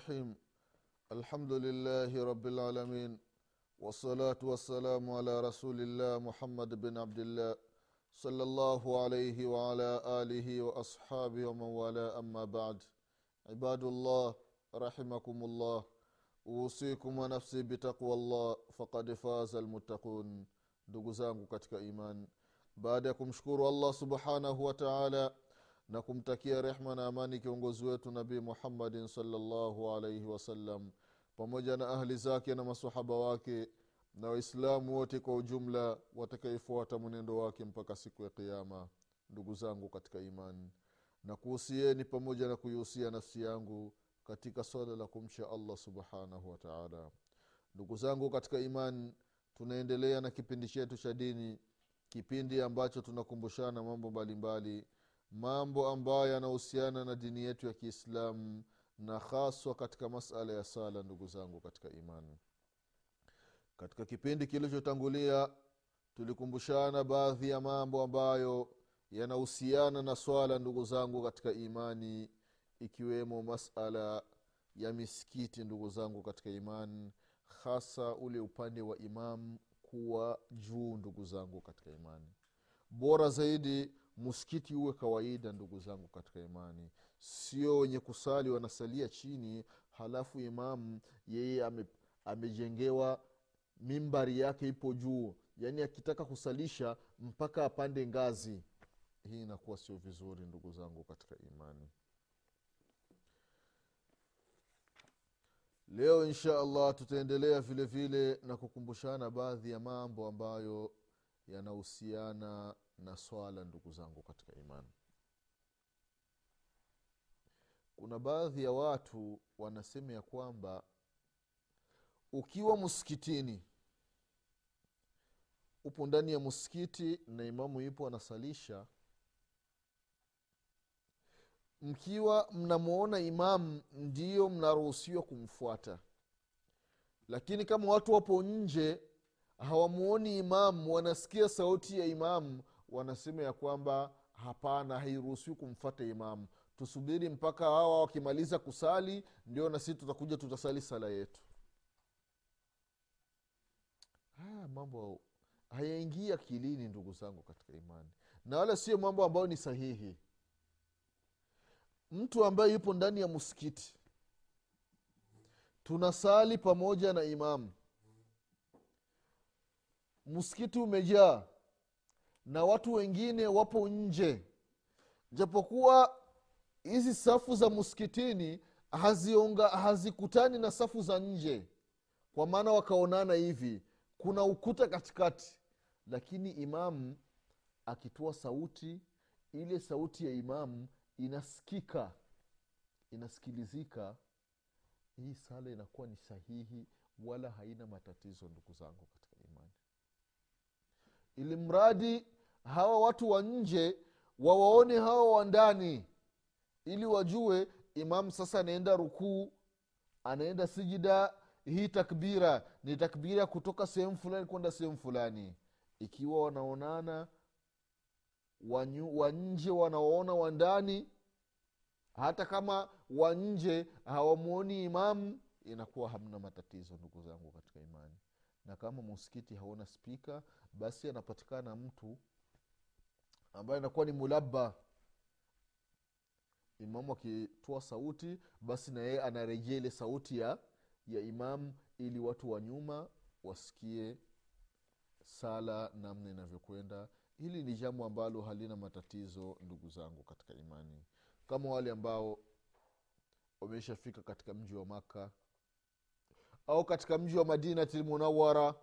الله الرحيم. الحمد لله رب العالمين والصلاة والسلام على رسول الله محمد بن عبد الله صلى الله عليه وعلى آله وأصحابه ومن والاه. أما بعد عباد الله رحمكم الله أوصيكم ونفسي بتقوى الله فقد فاز المتقون. imani baada ya kumshukuru allah subhanahu wa taala na kumtakia rehma na amani kiongozi wetu nabii muhammadin salllahu alaihi wasallam pamoja na ahli zake na masahaba wake na waislamu wote kwa ujumla watakaefuata mwenendo wake mpaka siku ya kiama ndugu zangu katika imani na kuhusieni pamoja na kuihusia nafsi yangu katika swala la kumcha allah subhanahu wataala ndugu zangu katika imani tunaendelea na kipindi chetu cha dini kipindi ambacho tunakumbushana mambo mbalimbali mambo ambayo yanahusiana na dini yetu ya kiislamu na haswa katika masala ya sala ndugu zangu katika imani. Katika kipindi kilichotangulia tulikumbushana baadhi ya mambo ambayo yanahusiana na swala ndugu zangu katika imani ikiwemo masala ya misikiti ndugu zangu katika imani hasa ule upande wa imam kuwa juu ndugu zangu katika imani bora zaidi msikiti uwe kawaida ndugu zangu katika imani. Sio wenye kusali wanasalia chini halafu imamu yeye ame, amejengewa mimbari yake ipo juu. Yaani akitaka kusalisha mpaka apande ngazi. Hii inakuwa sio vizuri ndugu zangu katika imani. Leo insha allah tutaendelea vile vile na kukumbushana baadhi ya mambo ambayo yanahusiana na swala ndugu zangu katika imani. Kuna baadhi ya watu wanasema ya kwamba ukiwa msikitini upo ndani ya msikiti na imamu ipo anasalisha mkiwa mnamwona imamu ndiyo mnaruhusiwa kumfuata. Lakini kama watu wapo nje hawamwoni imamu wanasikia sauti ya imamu wanasema ya kwamba hapana hairuhusiwi kumfata imamu tusubiri mpaka hawa wakimaliza kusali ndio na sisi tutakuja tutasali sala yetu. Haya mambo hayaingia akilini ndugu zangu katika imani. Na wala sio mambo ambayo ni sahihi. Mtu ambaye yupo ndani ya msikiti tunasali pamoja na imamu msikiti umejaa na watu wengine wapo nje. Japokuwa hizi safu za msikitini hazionga hazikutani na safu za nje kwa maana wakaonana hivi kuna ukuta katikati. Lakini imamu akitoa sauti ile sauti ya imamu inasikika inasikilizika. Hii sala inakuwa ni sahihi wala haina matatizo ndugu zangu katika ili mradi hawa watu wa nje wawaone hawa wa ndani ili wajue imamu sasa anaenda rukuu anaenda sijida hii takbira ni takbira kutoka sehemu fulani kwenda sehemu fulani. Ikiwa wanaonana wa nje wanawaona wa ndani hata kama wa nje hawamwoni imamu inakuwa hamna matatizo ndugu zangu katika imani na kama msikiti haona spika basi anapatikana mtu ambaye anakuwa ni mulaba imamu akitoa sauti basi na yeye anarejea ile sauti ya ya imamu ili watu wa nyuma wasikie sala namna inavyokwenda. Hili ni jambo ambalo halina matatizo ndugu zangu katika imani. Kama wale ambao wameshafika katika mji wa maka au katika mji wa madinati lmunawara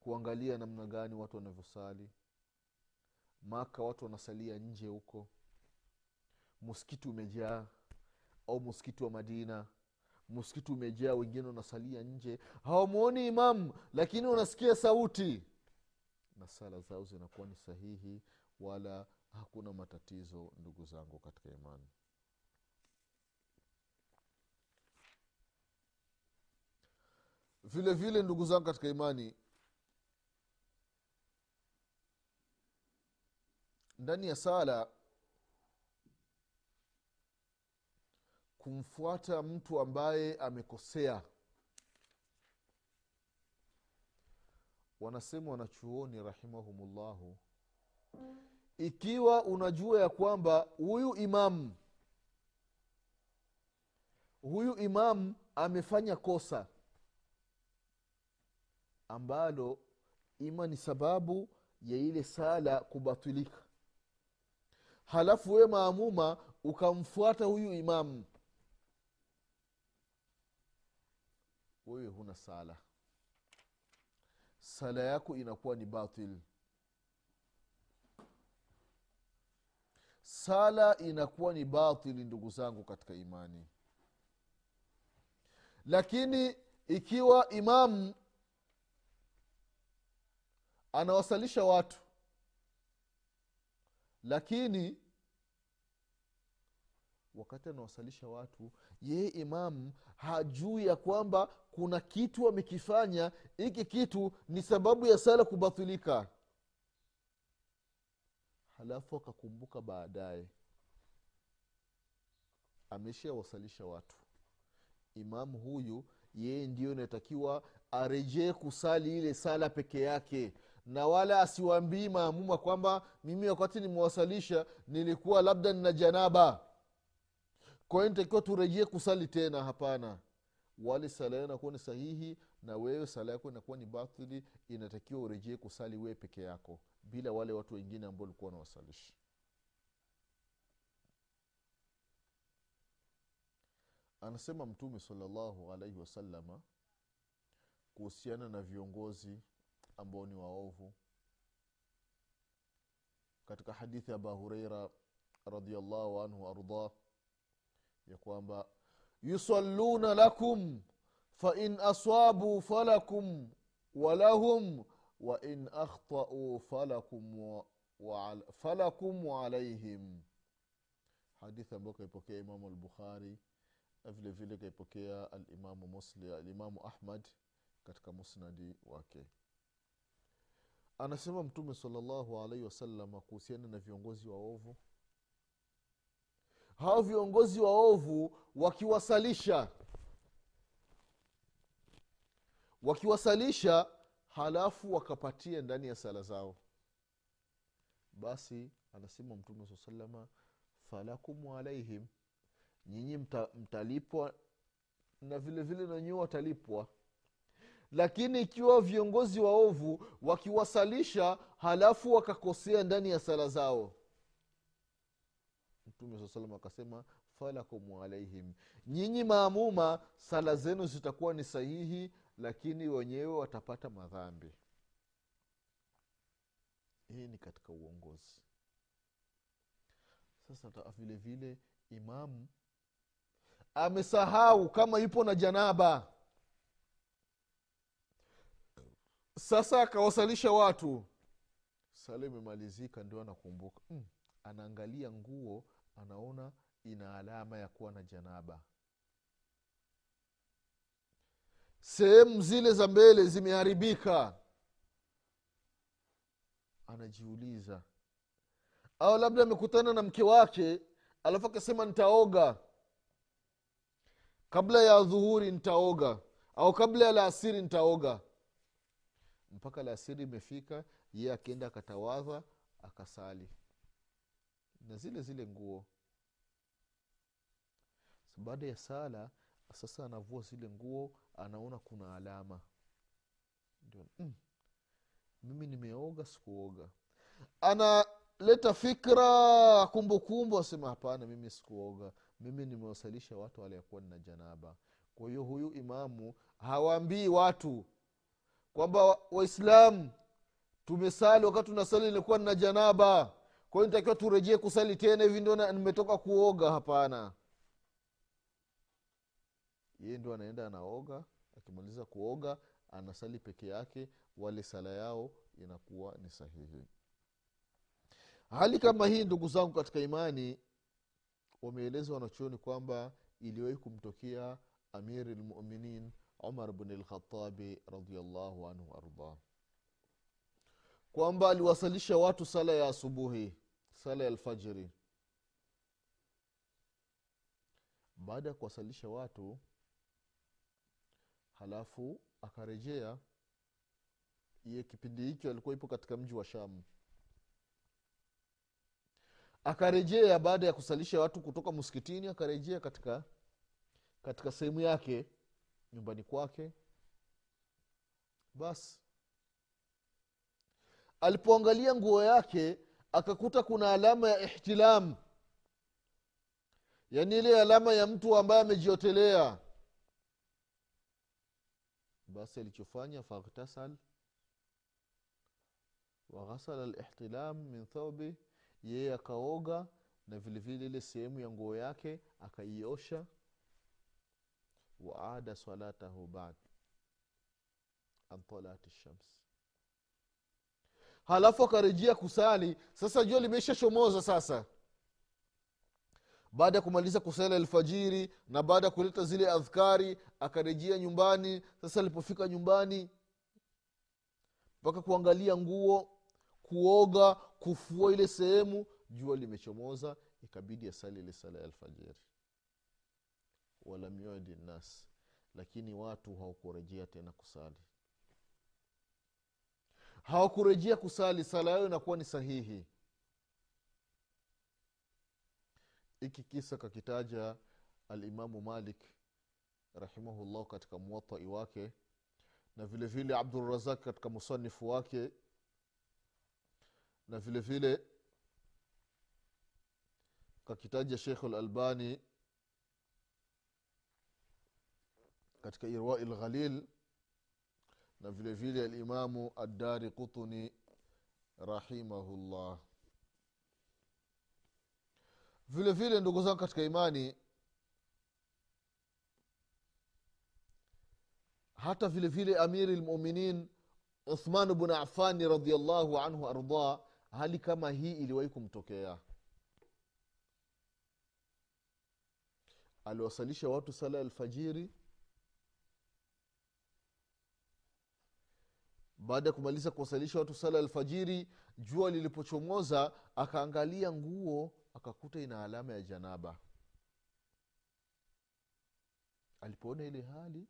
kuangalia namna gani watu wanavyosali. Maka watu wanasalia nje huko. Msikiti umejaa au msikiti wa madina? Msikiti umejaa wengine wanasalia nje. Hawamwoni imamu lakini wanasikia sauti. Na sala zao zinakuwa ni sahihi wala hakuna matatizo ndugu zangu katika imani vile vile ndugu zangu katika imani ndani ya sala kumfuata mtu ambaye amekosea. Wanasema wanachuoni rahimahumullahu ikiwa unajua ya kwamba huyu imamu huyu imamu amefanya kosa ambalo ima ni sababu ya ile sala kubatilika. Halafu we maamuma ukamfuata huyu imamu wewe huna sala. Sala yako inakuwa ni batil. Sala inakuwa ni batili ndugu zangu katika imani. Lakini ikiwa imamu anawasalisha watu. Lakini wakati anawasalisha watu yeye imamu hajui ya kwamba kuna kitu amekifanya. Hiki kitu ni sababu ya sala kubatilika. Halafu akakumbuka baadaye ameshawasalisha watu. Imamu huyu yeye ndiyo inatakiwa arejee kusali ile sala peke yake na wala asiwaambii maamuma kwamba mimi wakati nimewasalisha nilikuwa labda nina janaba. Kwa nitakiwa turejee kusali tena hapana. Wale sala yao inakuwa ni sahihi na wewe sala yako inakuwa ni batili inatakiwa urejee kusali wewe peke yako bila wale watu wengine ambao ulikuwa unawasalisha anasema mtume salallahu alaihi wasalama kuhusiana na viongozi ambao ni waovu. Katika hadithi ya aba hureira radiallahu anhu ardah ya kwamba yusalluna lakum fain aswabu falakum walahum wain akhtauu falakum falakum waalaihim hadithi ambayo kaipokea imamu albukhari vile vile kaipokea alimamu muslim alimamu ahmad katika musnadi wake anasema mtume salllahu alaihi wasalama kuhusiana na viongozi waovu hao viongozi waovu wakiwasalisha wakiwasalisha halafu wakapatia ndani ya sala zao. Basi anasema mtume saa salama falakum alaihim nyinyi mta, mtalipwa na vile vile nanyiwe watalipwa lakini ikiwa viongozi waovu wakiwasalisha halafu wakakosea ndani ya sala zao. Mtume saa salam akasema falakum alaihim nyinyi maamuma sala zenu zitakuwa ni sahihi lakini wenyewe watapata madhambi. Hii ni katika uongozi. Sasa vile vile imamu amesahau kama yupo na janaba sasa akawasalisha watu. Sala imemalizika ndio anakumbuka. Mm, anaangalia nguo anaona ina alama ya kuwa na janaba. Sehemu zile za mbele zimeharibika. Anajiuliza au labda amekutana na mke wake alafu akasema nitaoga. Kabla ya dhuhuri nitaoga. Au kabla ya laasiri nitaoga mpaka lasiri imefika ye akienda akatawadha akasali. Na zile zile nguo. Baada ya sala sasa anavua zile nguo anaona kuna alama. Ndio mm, mimi nimeoga sikuoga. Analeta fikra kumbukumbu asema hapana mimi sikuoga. Mimi nimewasalisha watu waliokuwa nina janaba. Kwa hiyo huyu imamu hawaambii watu kwamba waislamu tumesali wakati tunasali nilikuwa nina janaba. Kwa hiyo nitakiwa turejee kusali tena hivi ndio nimetoka kuoga hapana. Yeye ndio anaenda anaoga akimaliza kuoga anasali peke yake wale sala yao inakuwa ni sahihi. Hali kama hii ndugu zangu katika imani wameeleza wanachuoni kwamba iliwahi kumtokea amiri lmuminin umar bni lkhatabi radiallahu anhu waardah kwamba aliwasalisha watu sala ya asubuhi sala ya alfajiri. Baada ya kuwasalisha watu halafu akarejea iye kipindi hicho alikuwa ipo katika mji wa shamu. Akarejea baada ya kusalisha watu kutoka msikitini akarejea katika katika sehemu yake nyumbani kwake. Basi alipoangalia nguo yake akakuta kuna alama ya ihtilam. Yaani ile alama ya mtu ambaye amejiotelea. Basi alichofanya faghtasal. Waghasala lihtilam min thaubi yeye akaoga na vilevile ile sehemu ya nguo yake akaiosha waada salatahu bad an talati shams halafu akarejea kusali sasa jua limeshachomoza sasa baada ya kumaliza kusali alfajiri na baada ya kuleta zile adhkari akarejea nyumbani sasa alipofika nyumbani mpaka kuangalia nguo kuoga kufua ile sehemu jua limechomoza ikabidi asali ile sala ya alfajiri walam yudi nas lakini watu hawakurejea tena kusali. Hawakurejea kusali sala yao inakuwa ni sahihi. Hiki kisa kakitaja alimamu malik rahimahullah katika muwatai wake na vile vile abdurazak katika musanifu wake na vile vile kakitaja shekh lalbani katika irwai lghalil na vile vile alimamu addari qutni rahimahullah. Vile vile ndugu zangu katika imani hata vile vile amiri lmuminin uthman bnu afani radiallahu anhu ardah hali kama hii iliwahi kumtokea. Aliwasalisha watu sala alfajiri baada ya kumaliza kuwasalisha watu sala alfajiri jua lilipochomoza akaangalia nguo akakuta ina alama ya janaba. Alipoona ile hali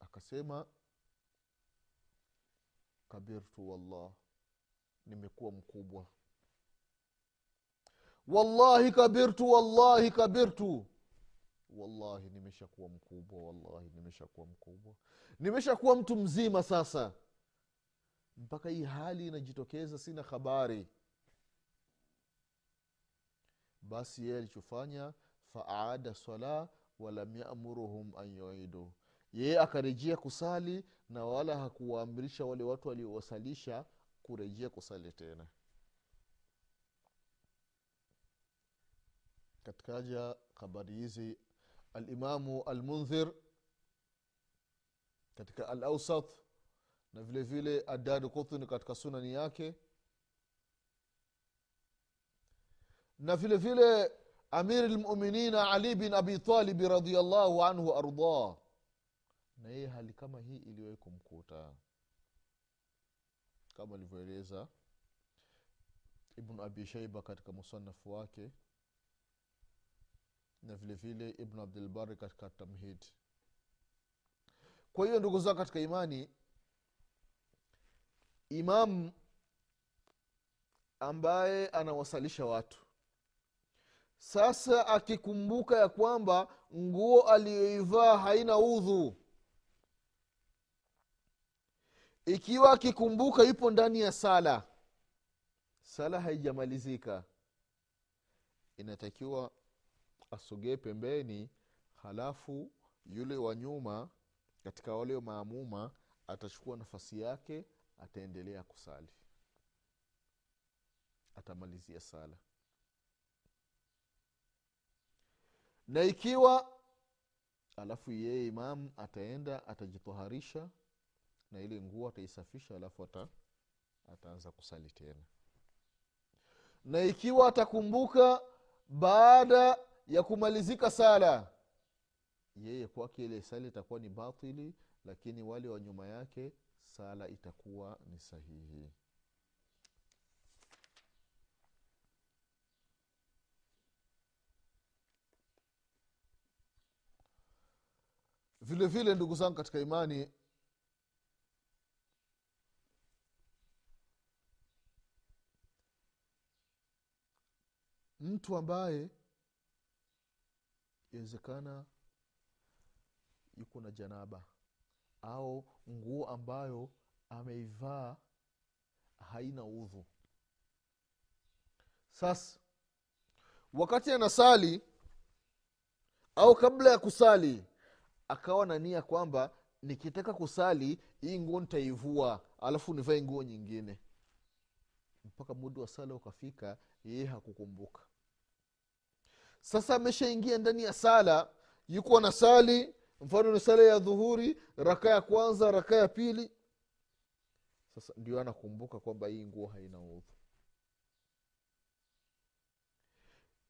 akasema kabirtu wallah nimekuwa mkubwa. Wallahi kabirtu wallahi kabirtu wallahi nimeshakuwa mkubwa wallahi nimeshakuwa mkubwa. Nimeshakuwa mtu mzima sasa. Mpaka hii hali inajitokeza sina habari. Basi yeye alichofanya faada sala walam yamuruhum an yuidu. Yeye akarejea kusali na wala hakuwaamrisha wale watu waliowasalisha kurejea kusali tena. Katika habari hizi alimamu almundhir katika alausat na vile vile adari kutni katika sunani yake. Na vile vile amiri lmuminina ali bin abi talibi radiallahu anhu ardah na yeye hali kama hii iliwahi kumkuta. Kama alivyoeleza ibnu abi shaiba katika musanafu wake na vile vile ibnu abdulbari katika tamhid. Kwa hiyo ndugu zao katika imani imamu ambaye anawasalisha watu sasa akikumbuka ya kwamba nguo aliyoivaa haina udhu ikiwa akikumbuka yupo ndani ya sala sala haijamalizika inatakiwa asogee pembeni halafu yule wa nyuma katika wale maamuma atachukua nafasi yake ataendelea kusali. Atamalizia sala. Na ikiwa alafu yeye imam ataenda atajitoharisha na ile nguo ataisafisha alafu ata, ataanza kusali tena. Na ikiwa atakumbuka baada ya kumalizika sala. Yeye kwake ile sala itakuwa ni batili lakini wale wa nyuma yake sala itakuwa ni sahihi. Vile vile ndugu zangu katika imani mtu ambaye inawezekana yuko na janaba au nguo ambayo ameivaa haina udhu. Sasa wakati anasali au kabla ya kusali akawa na nia kwamba nikitaka kusali hii nguo nitaivua alafu nivae nguo nyingine. Mpaka muda wa sala ukafika yeye hakukumbuka sasa ameshaingia ndani ya sala yuko na sali mfano ni sala ya dhuhuri raka ya kwanza raka ya pili. Sasa ndio anakumbuka kwamba hii nguo haina udhu.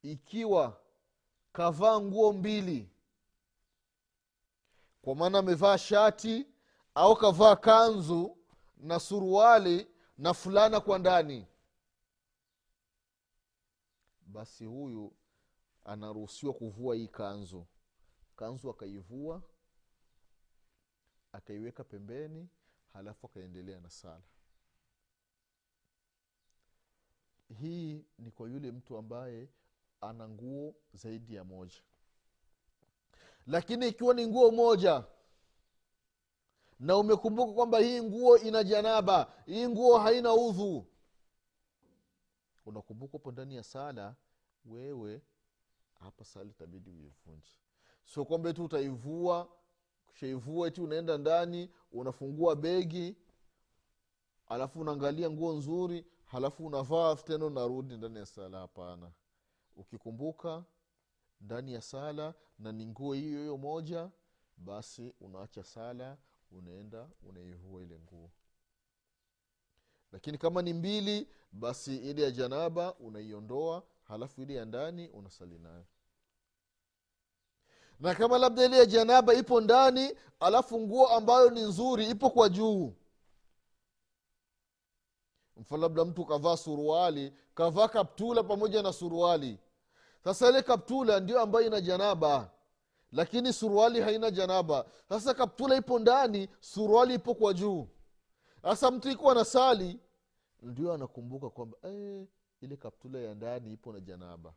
Ikiwa kavaa nguo mbili kwa maana amevaa shati au kavaa kanzu na suruali na fulana kwa ndani basi huyu anaruhusiwa kuvua hii kanzu. Kanzu akaivua akaiweka pembeni halafu akaendelea na sala. Hii ni kwa yule mtu ambaye ana nguo zaidi ya moja. Lakini ikiwa ni nguo moja na umekumbuka kwamba hii nguo ina janaba hii nguo haina udhu unakumbuka upo ndani ya sala wewe hapa sala tabidi uivunje. Sio kwamba tu utaivua shaivua ti unaenda ndani unafungua begi alafu unaangalia nguo nzuri halafu unavaa tena unarudi ndani ya sala. Hapana. Ukikumbuka ndani ya sala na ni nguo hiyo hiyo moja basi unaacha sala unaenda unaivua ile nguo. Lakini kama ni mbili basi ile ya janaba unaiondoa halafu ile ya ndani unasali nayo na kama labda ile ya janaba ipo ndani alafu nguo ambayo ni nzuri ipo kwa juu. Mfano labda mtu kavaa suruali kavaa kaptula pamoja na suruali. Sasa ile kaptula ndio ambayo ina janaba lakini suruali haina janaba. Sasa kaptula ipo ndani suruali ipo kwa juu. Sasa mtu ikuwa na sali ndio anakumbuka kwamba eh, ile kaptula ya ndani ipo na janaba.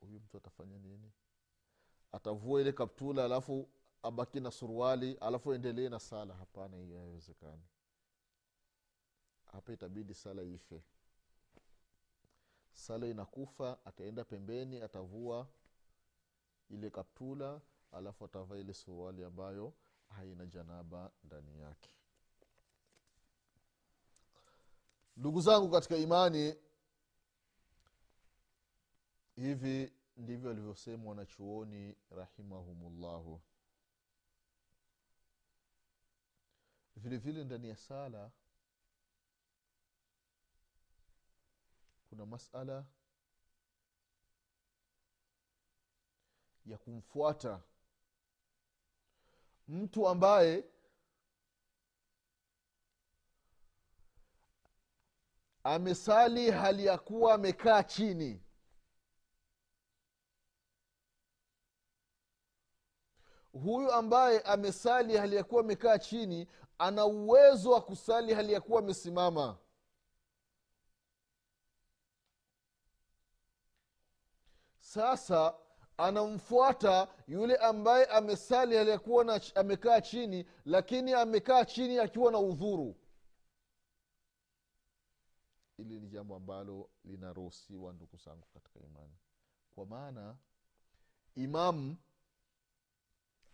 Huyu mtu atafanya nini atavua ile kaptula alafu abaki na suruali alafu endelee na sala. Hapana hiyo haiwezekani. Hapa itabidi sala ife. Sala inakufa ataenda pembeni atavua ile kaptula alafu atavaa ile suruali ambayo haina janaba ndani yake. Ndugu zangu katika imani hivi ndivyo alivyosema wanachuoni rahimahumullahu. Vile vile ndani ya sala kuna masala ya kumfuata mtu ambaye amesali hali ya kuwa amekaa chini huyu ambaye amesali hali ya kuwa amekaa chini ana uwezo wa kusali hali ya kuwa amesimama. Sasa anamfuata yule ambaye amesali hali amekaa chini lakini amekaa chini akiwa na udhuru. Hili ni jambo ambalo linaruhusiwa ndugu zangu katika imani. Kwa maana imamu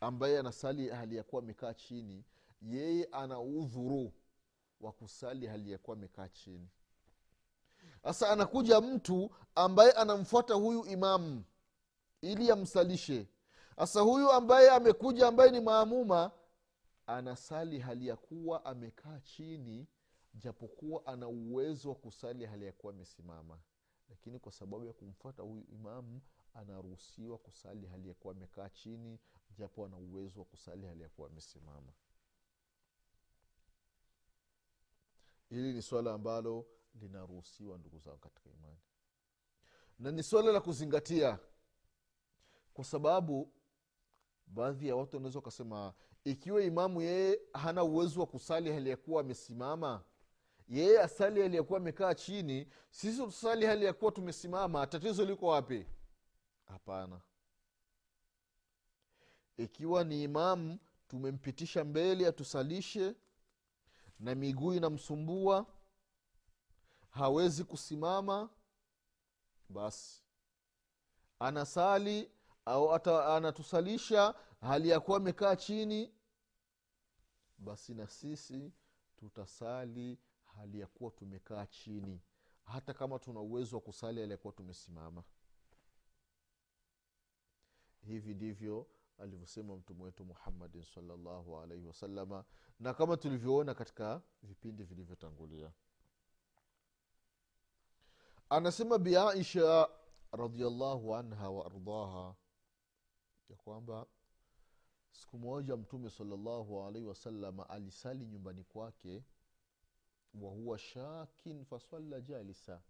ambaye anasali hali ya kuwa amekaa chini yeye ana udhuru wa kusali hali ya kuwa amekaa chini. Sasa anakuja mtu ambaye anamfuata huyu imamu ili amsalishe. Sasa huyu ambaye amekuja ambaye ni maamuma anasali hali ya kuwa amekaa chini japokuwa ana uwezo wa kusali hali ya kuwa amesimama. Lakini kwa sababu ya kumfuata huyu imamu anaruhusiwa kusali hali ya kuwa amekaa chini japo ana uwezo wa kusali hali ya kuwa amesimama. Hili ni swala ambalo linaruhusiwa ndugu zangu katika imani. Na ni swala la kuzingatia kwa sababu baadhi ya watu wanaweza wakasema ikiwa imamu yeye hana uwezo wa kusali hali ya kuwa amesimama yeye asali hali ya kuwa amekaa chini sisi tusali hali ya kuwa tumesimama tatizo liko wapi? Hapana ikiwa ni imamu tumempitisha mbele atusalishe na miguu inamsumbua hawezi kusimama basi. Anasali au ata, anatusalisha hali ya kuwa amekaa chini basi na sisi tutasali hali ya kuwa tumekaa chini. Hata kama tuna uwezo wa kusali hali ya kuwa tumesimama. Hivi ndivyo alivyosema mtume wetu muhammadin salllahu alaihi wasalama na kama tulivyoona katika vipindi vilivyotangulia. Anasema biaisha radiallahu anha waardaha ya kwamba siku moja mtume salllahu alaihi wasalama alisali nyumbani kwake wahuwa shakin fasalla jalisa.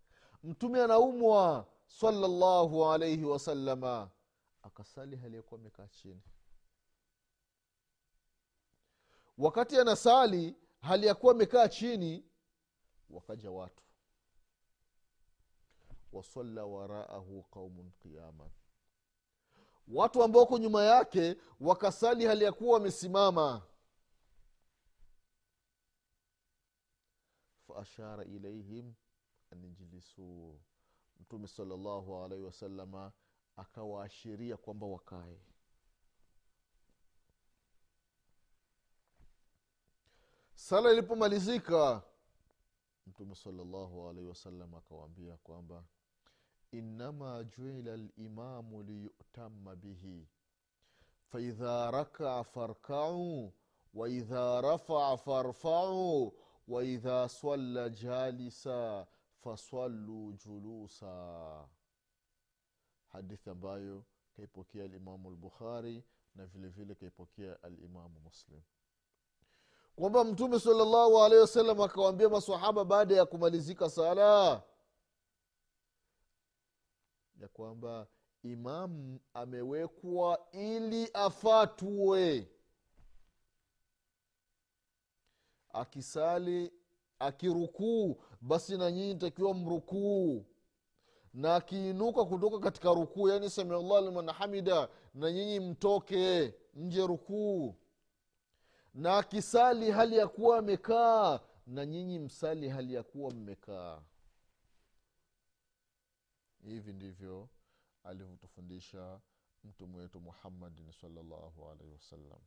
Mtume anaumwa salllahu alaihi wasalama akasali hali yakuwa amekaa chini. Wakati anasali hali ya kuwa amekaa chini wakaja watu. Wasalla waraahu qaumun qiyaman. Watu ambao ko nyuma yake wakasali hali ya kuwa wamesimama. Faashara ilaihim anijlisuu mtume salllahu alaihi wasalama akawaashiria kwamba wakae. Sala ilipomalizika mtume salllahu alaihi wasallam akawaambia kwamba innama juila limamu liyutama bihi. Faidha rakaa farkauu waidha rafaa farfauu waidha swalla jalisa faswalluu julusa hadithi ambayo kaipokea alimamu lbukhari na vile vile kaipokea alimamu muslim. Kwamba mtume salllahu alehi wasallam akawaambia masahaba baada ya kumalizika sala ya kwamba imamu amewekwa ili afatwe. Akisali akirukuu basi na nyinyi takiwa mrukuu na akiinuka kutoka katika rukuu yaani samiallah liman hamida na nyinyi mtoke nje rukuu. Na akisali hali ya kuwa amekaa na nyinyi msali hali ya kuwa mmekaa. Hivi ndivyo alivyotufundisha mtume wetu muhammadin salllahu alaihi wasallam.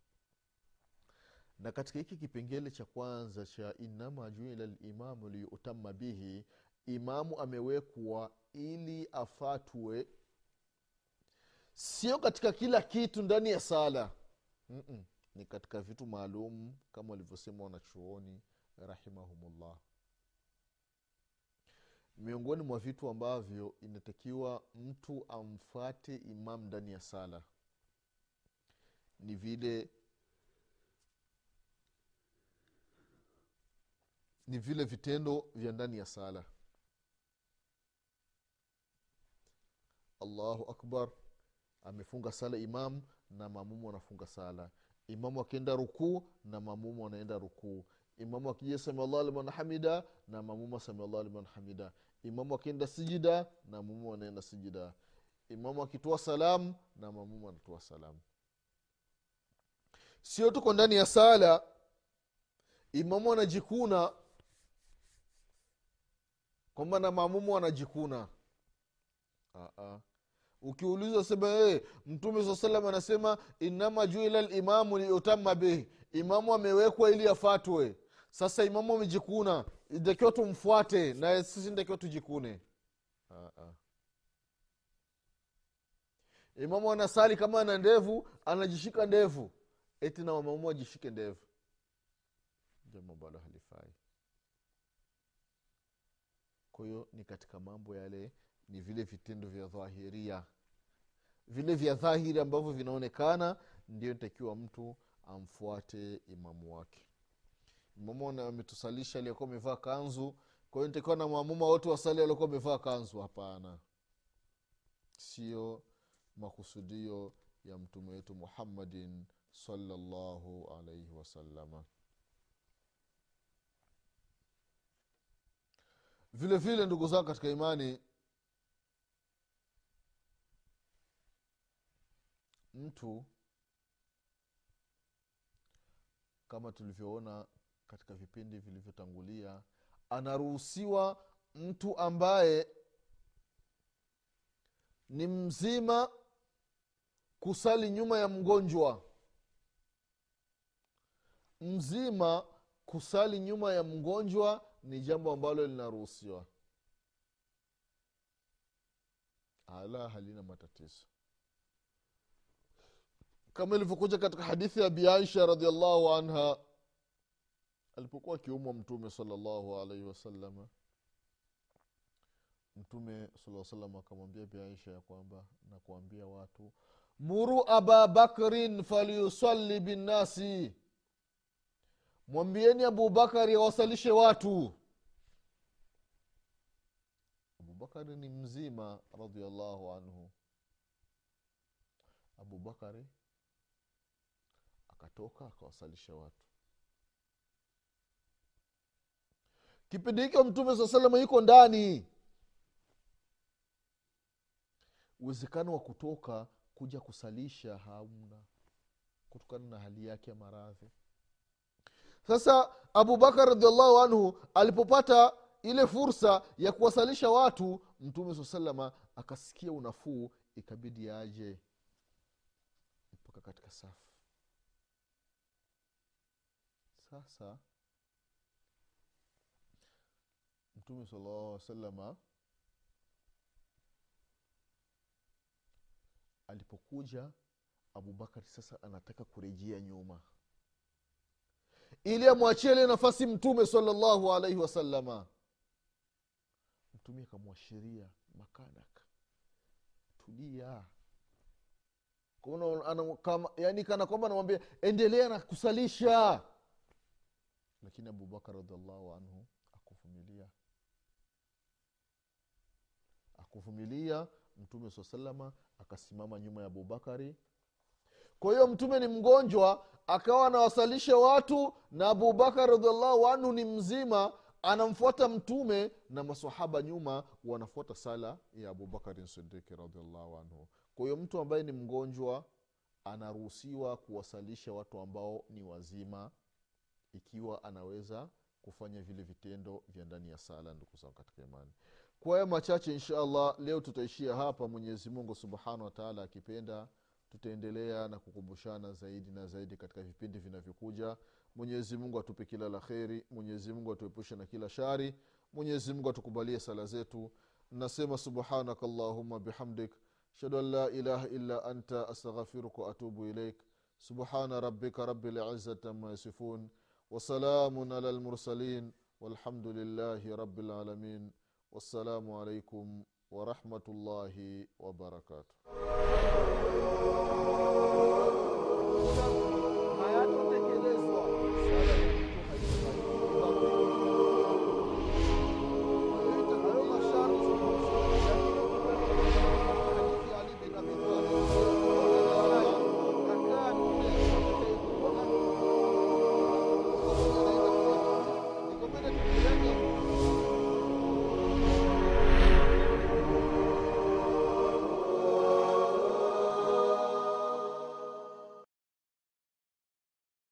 Na katika hiki kipengele cha kwanza cha inama juila limamu liyutama bihi imamu amewekwa ili afatwe sio katika kila kitu ndani ya sala. Mm-mm. ni katika vitu maalum kama walivyosema wanachuoni rahimahumullah. Miongoni mwa vitu ambavyo inatakiwa mtu amfate imam ndani ya sala ni vile ni vile vitendo vya ndani ya sala allahu akbar amefunga sala imam na mamumu anafunga sala. Imamu akienda rukuu na mamumu anaenda rukuu. Imamu akija samiallah liman hamida na mamumu samiallah liman hamida. Imamu akienda sijida na mamumu anaenda sijida. Imamu akitoa salamu na mamumu anatoa salamu sio tuko ndani ya sala imamu anajikuna. Kwamba na mamumu anajikuna Aa. Ukiulizwa sema hey, mtume saa salam anasema inama juila limamu liutama bihi. Imamu amewekwa ili afatwe. Sasa imamu amejikuna. Itakiwa tumfuate na sisi ntakiwa tujikune. Aa. imamu anasali kama ana ndevu anajishika ndevu. Eti na wamamu ajishike ndevu. Kwa hiyo ni katika mambo yale ni vile vitendo vya dhahiria. Vile vya dhahiri ambavyo vinaonekana ndio takiwa mtu amfuate imamu wake. Imamu ametusalisha aliyekuwa amevaa kanzu kwa hiyo ntakiwa na maamuma wote wasali aliokuwa amevaa kanzu. Hapana. Sio makusudio ya mtume wetu muhammadin salllahu alaihi wasalama vile vile ndugu zangu katika imani mtu kama tulivyoona katika vipindi vilivyotangulia anaruhusiwa mtu ambaye ni mzima kusali nyuma ya mgonjwa. Mzima kusali nyuma ya mgonjwa ni jambo ambalo linaruhusiwa. Ala halina matatizo kama ilivyokuja katika hadithi ya abi aisha radiallahu anha alipokuwa akiumwa mtume salllahu alaihi wasalama mtume saa salam akamwambia biaisha ya kwamba nakuambia watu muru aba bakrin falyusalli binnasi. Mwambieni abubakari awasalishe watu. Abubakari ni mzima radiallahu anhu. Abubakari akatoka akawasalisha watu. Kipindi hicho mtume saa salama yuko ndani. Uwezekano wa kutoka kuja kusalisha hamna kutokana na hali yake ya maradhi. Sasa abubakar radiallahu anhu alipopata ile fursa ya kuwasalisha watu mtume saa salama akasikia unafuu ikabidi aje mpaka katika safu sasa mtume salallahu salama alipokuja abubakari sasa anataka kurejea nyuma. Ili amwachie ile nafasi mtume salallahu alaihi wasalama mtume akamwashiria makanak tulia. Kuna- kama- yani kana kwamba anamwambia endelea na kusalisha lakini abubakar radiallahu anhu akuvumilia. Akuvumilia mtume saa salama akasimama nyuma ya abubakari kwa hiyo mtume ni mgonjwa akawa anawasalisha watu na abubakar radiallahu anhu ni mzima anamfuata mtume na masahaba nyuma wanafuata sala ya abubakarin sidiki radiallahu anhu. Kwa hiyo mtu ambaye ni mgonjwa anaruhusiwa kuwasalisha watu ambao ni wazima ikiwa anaweza kufanya vile vitendo vya ndani ya sala ndugu zangu katika imani. Kwa haya machache insha allah leo tutaishia hapa. Mwenyezi mungu subhanahu wataala akipenda tutaendelea na kukumbushana zaidi na zaidi katika vipindi vinavyokuja. Mwenyezi mungu atupe kila la kheri mwenyezi atuepushe na kila shari mwenyezi mungu atukubalie sala zetu. Nasema subhanaka allahuma bihamdik ashhadu an la ilaha illa anta astaghfiruka waatubu ilaik. Subhana rabika rabi ama yasifun وسلام على المرسلين والحمد لله رب العالمين. والسلام عليكم ورحمة الله وبركاته.